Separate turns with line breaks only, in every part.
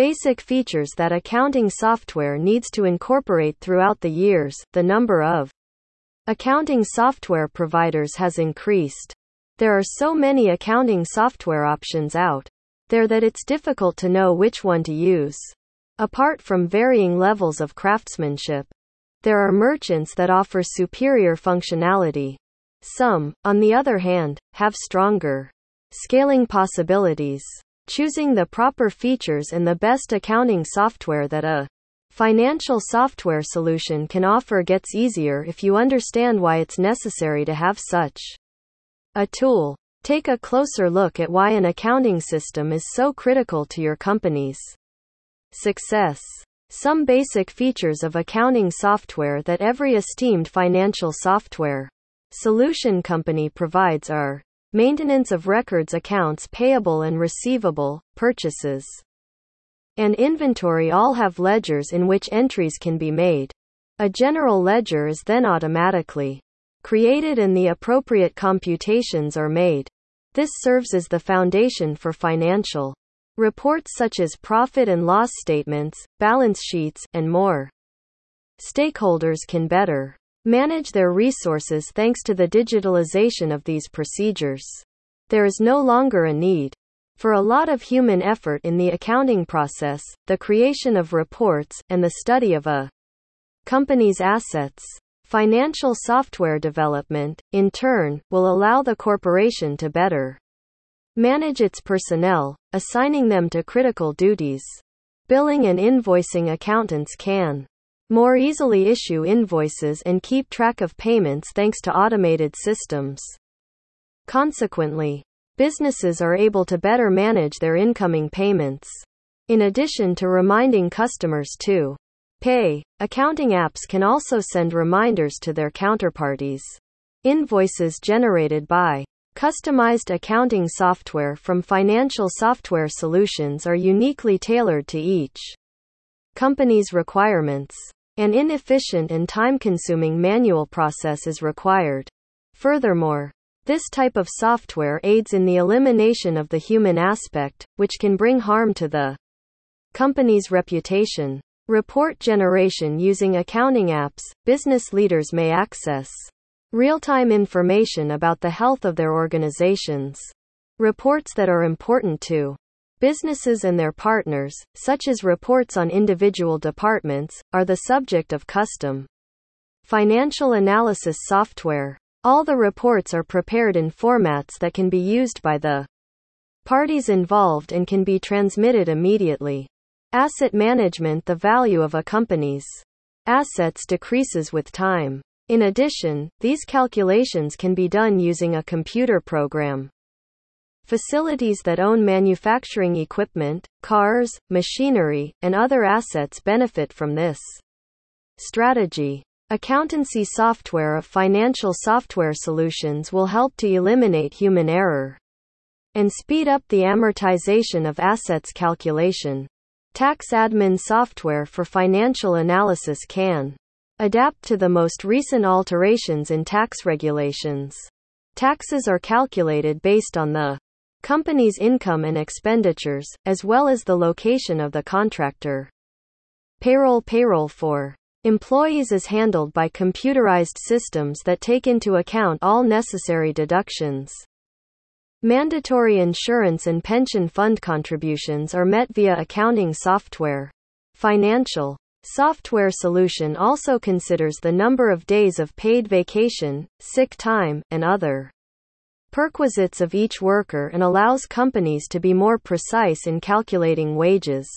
Basic features that accounting software needs to incorporate throughout the years, the number of accounting software providers has increased. There are so many accounting software options out there that it's difficult to know which one to use. Apart from varying levels of craftsmanship, there are merchants that offer superior functionality. Some, on the other hand, have stronger scaling possibilities. Choosing the proper features and the best accounting software that a financial software solution can offer gets easier if you understand why it's necessary to have such a tool. Take a closer look at why an accounting system is so critical to your company's success. Some basic features of accounting software that every esteemed financial software solution company provides are maintenance of records accounts payable and receivable, purchases, and inventory all have ledgers in which entries can be made. A general ledger is then automatically created and the appropriate computations are made. This serves as the foundation for financial reports such as profit and loss statements, balance sheets, and more. Stakeholders can better manage their resources thanks to the digitalization of these procedures. There is no longer a need for a lot of human effort in the accounting process, the creation of reports, and the study of a company's assets. Financial software development, in turn, will allow the corporation to better manage its personnel, assigning them to critical duties. Billing and invoicing accountants can more easily issue invoices and keep track of payments thanks to automated systems. Consequently, businesses are able to better manage their incoming payments. In addition to reminding customers to pay, accounting apps can also send reminders to their counterparties. Invoices generated by Customized accounting software from financial software solutions are uniquely tailored to each company's requirements. An inefficient and time consuming manual process is required. Furthermore, this type of software aids in the elimination of the human aspect, which can bring harm to the company's reputation. Report generation using accounting apps, business leaders may access real-time information about the health of their organizations. Reports that are important to businesses and their partners, such as reports on individual departments, are the subject of custom financial analysis software. All the reports are prepared in formats that can be used by the parties involved and can be transmitted immediately. Asset management The value of a company's assets decreases with time. In addition, these calculations can be done using a computer program. Facilities that own manufacturing equipment, cars, machinery, and other assets benefit from this strategy. Accountancy software of financial software solutions will help to eliminate human error and speed up the amortization of assets calculation. Tax admin software for financial analysis can Adapt to the most recent alterations in tax regulations. Taxes are calculated based on the company's income and expenditures, as well as the location of the contractor. Payroll Payroll for employees is handled by computerized systems that take into account all necessary deductions. Mandatory insurance and pension fund contributions are met via accounting software. Financial Software solution also considers the number of days of paid vacation, sick time, and other perquisites of each worker and allows companies to be more precise in calculating wages.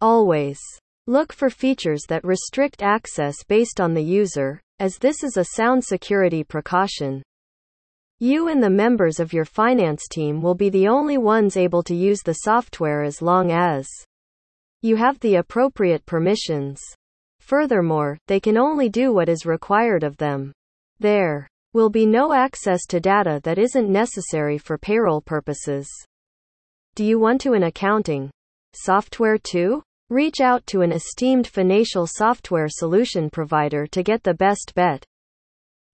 Always look for features that restrict access based on the user, as this is a sound security precaution. You and the members of your finance team will be the only ones able to use the software as long as you have the appropriate permissions. Furthermore, they can only do what is required of them. There will be no access to data that isn't necessary for payroll purposes. Do you want to an accounting software too? Reach out to an esteemed financial software solution provider to get the best bet.